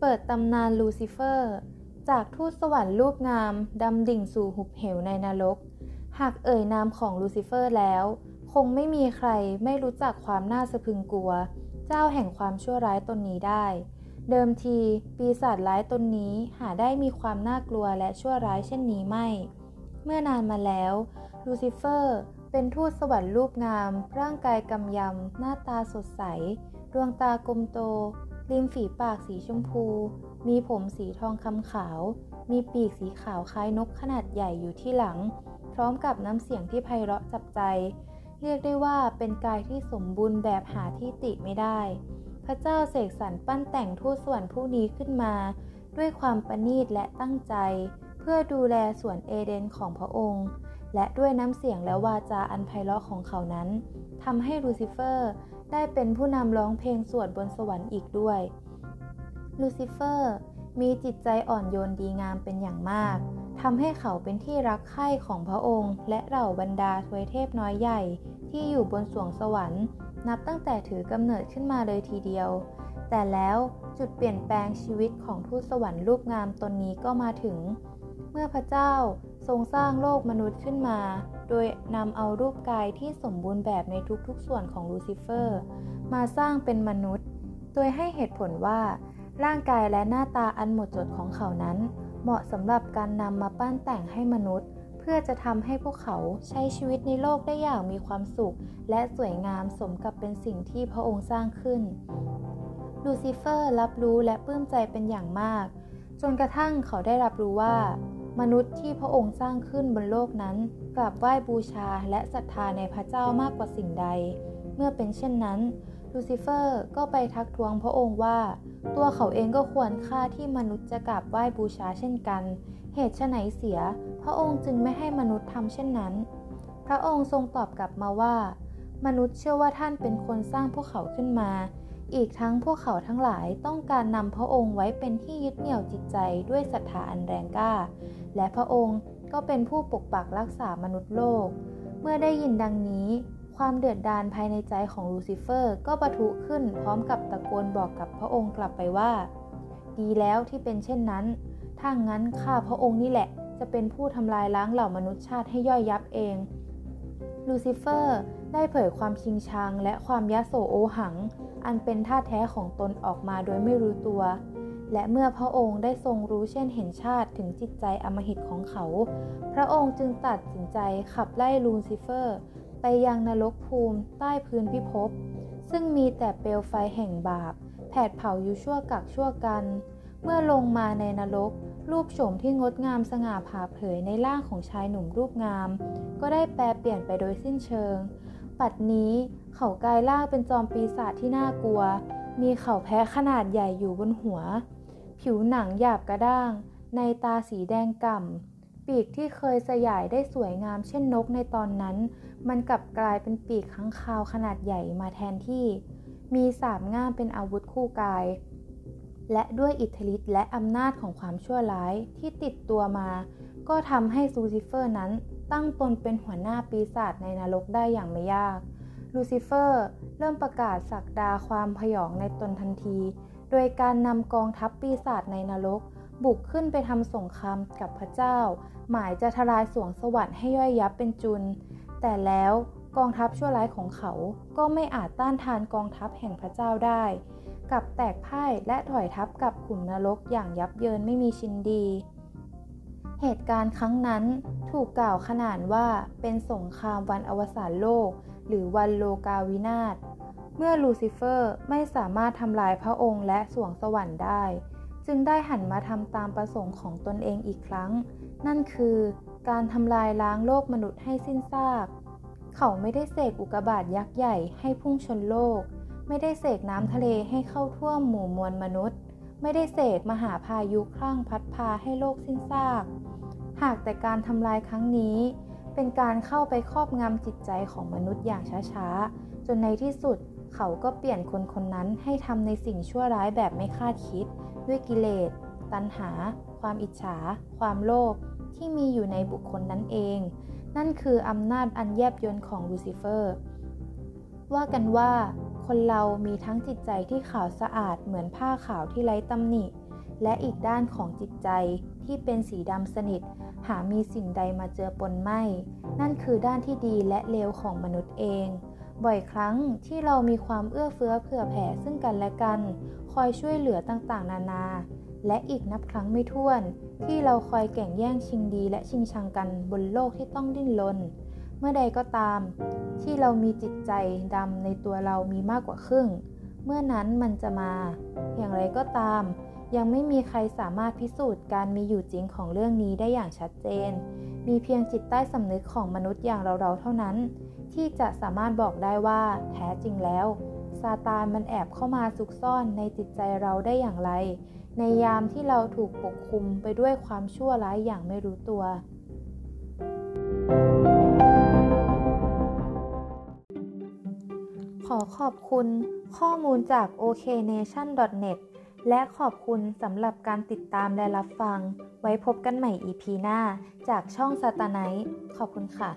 เปิดตำนานลูซิเฟอร์ จากทูตสวรรค์รูปงาม ดำดิ่งสู่หุบเหวในนรก หากเอ่ยนามของลูซิเฟอร์แล้ว คงไม่มีใครไม่รู้จักความน่าสะพึงกลัว เจ้าแห่งความชั่วร้ายตนนี้ได้ เดิมทีปีศาจร้ายตนนี้หาได้มีความน่ากลัวและชั่วร้ายเช่นนี้ไม่ เมื่อนานมาแล้ว ลูซิเฟอร์เป็นทูตสวรรค์รูปงาม ร่างกายกำยำ หน้าตาสดใส ดวงตากลมโต ริมฝีปากสีชมพู มีผมสีทองคำขาว มีปีกสีขาวคล้ายนกขนาดใหญ่อยู่ที่หลัง พร้อมกับน้ำเสียงที่ไพเราะจับใจ เรียกได้ว่าเป็นกายที่สมบูรณ์แบบหาที่ติไม่ได้ พระเจ้าเสกสรรปั้นแต่งทูตส่วนผู้นี้ขึ้นมา ด้วยความประณีตและตั้งใจ เพื่อดูแลสวนเอเดนของพระองค์และด้วยน้ำเสียงและวาจาอันไพเราะของเขานั้นทำให้ลูซิเฟอร์ ได้เป็นผู้นำร้องเพลงสวดบนสวรรค์อีกด้วย ลูซิเฟอร์มีจิตใจอ่อนโยนดีงามเป็นอย่างมากทำให้เขาเป็นที่รักใคร่ของพระองค์ และเหล่าบรรดาทวยเทพน้อยใหญ่ที่อยู่บนสรวงสวรรค์ นับตั้งแต่ถือกำเนิดขึ้นมาเลยทีเดียว แต่แล้วจุดเปลี่ยนแปลงชีวิตของทูตสวรรค์รูปงามตนนี้ก็มาถึง เมื่อพระเจ้าทรงสร้างโลกมนุษย์ขึ้นมา โดยนำเอารูปกายที่สมบูรณ์แบบในทุกๆส่วนของลูซิเฟอร์ มาสร้างเป็นมนุษย์ โดยให้เหตุผลว่า ร่างกายและหน้าตาอันหมดจดของเขานั้น เหมาะสำหรับการนำมาปั้นแต่งให้มนุษย์ เพื่อจะทำให้พวกเขาใช้ชีวิตในโลกได้อย่างมีความสุข และสวยงามสมกับเป็นสิ่งที่พระองค์สร้างขึ้นลูซิเฟอร์รับรู้และปลื้มใจเป็นอย่างมาก จนกระทั่งเขาได้รับรู้ว่า มนุษย์ที่พระองค์สร้างขึ้นบนโลกนั้นกราบไหว้บูชาและศรัทธาในพระเจ้ามากกว่าสิ่งใด เมื่อเป็นเช่นนั้นลูซิเฟอร์ก็ไปทักท้วงพระองค์ว่า ตัวเขาเองก็ควรค่าที่มนุษย์จะกราบไหว้บูชาเช่นกัน เหตุไฉนเสีย พระองค์จึงไม่ให้มนุษย์ทำเช่นนั้น พระองค์ทรงตอบกลับมาว่า มนุษย์เชื่อว่าท่านเป็นคนสร้างพวกเขาขึ้นมา อีกทั้งพวกเขาทั้งหลายต้องการนำพระองค์ไว้เป็นที่ยึดเหนี่ยวจิตใจด้วยศรัทธาอันแรงกล้า และพระองค์ก็เป็นผู้ปกปักรักษามนุษย์โลก เมื่อได้ยินดังนี้ ความเดือดดาลภายในใจของลูซิเฟอร์ก็ปะทุขึ้นพร้อมกับตะโกนบอกกับพระองค์กลับไปว่า ดีแล้วที่เป็นเช่นนั้น ถ้างั้นข้าพระองค์นี่แหละ จะเป็นผู้ทำลายล้างเหล่ามนุษยชาติให้ย่อยยับเอง ลูซิเฟอร์ได้เผยความชิงชังและความยะโสโอหัง อันเป็นธาตุแท้ของตนออกมาโดยไม่รู้ตัว และเมื่อพระองค์ได้ทรงรู้เช่นเห็นชาติถึงจิตใจอำมหิตของเขา พระองค์จึงตัดสินใจขับไล่ลูซิเฟอร์ ไปยังนรกภูมิใต้พื้นพิภพ ซึ่งมีแต่เปลวไฟแห่งบาป แผดเผาอยู่ชั่วกัปชั่วกัลป์ เมื่อลงมาในนรกรูปโฉมที่งดงามสง่าผ่าเผยในร่างของชายหนุ่มรูปงาม ก็ได้แปลเปลี่ยนไปโดยสิ้นเชิง ปัดนี้ เขากายล่างเป็นจอมปีศาจที่น่ากลัว มีเขาแพ้ขนาดใหญ่อยู่บนหัว ผิวหนังหยาบกระด้าง ในตาสีแดงก่ำ ปีกที่เคยสยายได้สวยงามเช่นนกในตอนนั้น มันกลับกลายเป็นปีกข้างคาวขนาดใหญ่มาแทนที่ มีสามง่ามเป็นอาวุธคู่กาย และด้วยอิทธิฤทธิ์และอำนาจของความชั่วร้ายที่ติดตัวมา ก็ทำให้ลูซิเฟอร์นั้นตั้งตนเป็นหัวหน้าปีศาจในนรกได้อย่างไม่ยาก ลูซิเฟอร์ เริ่มประกาศศักดาความผยองในตนทันที โดยการนำกองทัพปีศาจในนรก บุกขึ้นไปทำสงครามกับพระเจ้า หมายจะทลายสรวงสวรรค์ให้ย่อยยับเป็นจุณ แต่แล้วกองทัพชั่วร้ายของเขาก็ไม่อาจต้านทานกองทัพแห่งพระเจ้าได้กลับแตกพ่ายและถอยทัพกลับขุมนรกอย่างยับเยินไม่มีชิ้นดี เหตุการณ์ครั้งนั้นถูกกล่าวขนานว่าเป็นสงครามวันอวสานโลก หรือวันโลกาวินาศ เมื่อลูซิเฟอร์ไม่สามารถทำลายพระองค์และสวงสวรรค์ได้ จึงได้หันมาทำตามประสงค์ของตนเองอีกครั้ง นั่นคือการทำลายล้างโลกมนุษย์ให้สิ้นซาก เขาไม่ได้เสกอุกบาตยักษ์ใหญ่ให้พุ่งชนโลก ไม่ได้เสกน้ำทะเลให้เข้าท่วมหมู่มวลมนุษย์ ไม่ได้เสกมหาพายุคลั่งพัดพาให้โลกสิ้นซาก หากแต่การทำลายครั้งนี้ เป็นการเข้าไปครอบงำจิตใจของมนุษย์อย่างช้าๆ จนในที่สุดเขาก็เปลี่ยนคนคนนั้นให้ทำในสิ่งชั่วร้ายแบบไม่คาดคิด ด้วยกิเลส ตัณหา ความอิจฉา ความโลภที่มีอยู่ในบุคคลนั้นเอง นั่นคืออำนาจอันแยบยลของลูซิเฟอร์ ว่ากันว่าคนเรามีทั้งจิตใจที่ขาวสะอาดเหมือนผ้าขาวที่ไร้ตำหนิ และอีกด้านของจิตใจที่เป็นสีดำสนิท หามีสิ่งใดมาเจือปนไม่ นั่นคือด้านที่ดีและเลวของมนุษย์เอง บ่อยครั้งที่เรามีความเอื้อเฟื้อเผื่อแผ่ซึ่งกันและกัน คอยช่วยเหลือต่างๆ นานา และอีกนับครั้งไม่ถ้วน ที่เราคอยแข่งแย่งชิงดีและชิงชังกันบนโลกที่ต้องดิ้นรน เมื่อใดก็ตาม ที่เรามีจิตใจดำในตัวเรามีมากกว่าครึ่ง เมื่อนั้นมันจะมา อย่างไรก็ตาม ยังไม่มีใครสามารถพิสูจน์การมีอยู่จริงของเรื่องนี้ได้อย่างชัดเจน มีเพียงจิตใต้สำนึกของมนุษย์อย่างเราๆเท่านั้น ที่จะสามารถบอกได้ว่าแท้จริงแล้ว ซาตานมันแอบเข้ามาซุกซ่อนในจิตใจเราได้อย่างไร ในยามที่เราถูกปกคลุมไปด้วยความชั่วร้ายอย่างไม่รู้ตัว ขอขอบคุณข้อมูลจาก oknation.net และขอบคุณสำหรับการติดตามและรับฟัง ไว้พบกันใหม่ EP หน้า จากช่องสตาไนขอบคุณค่ะ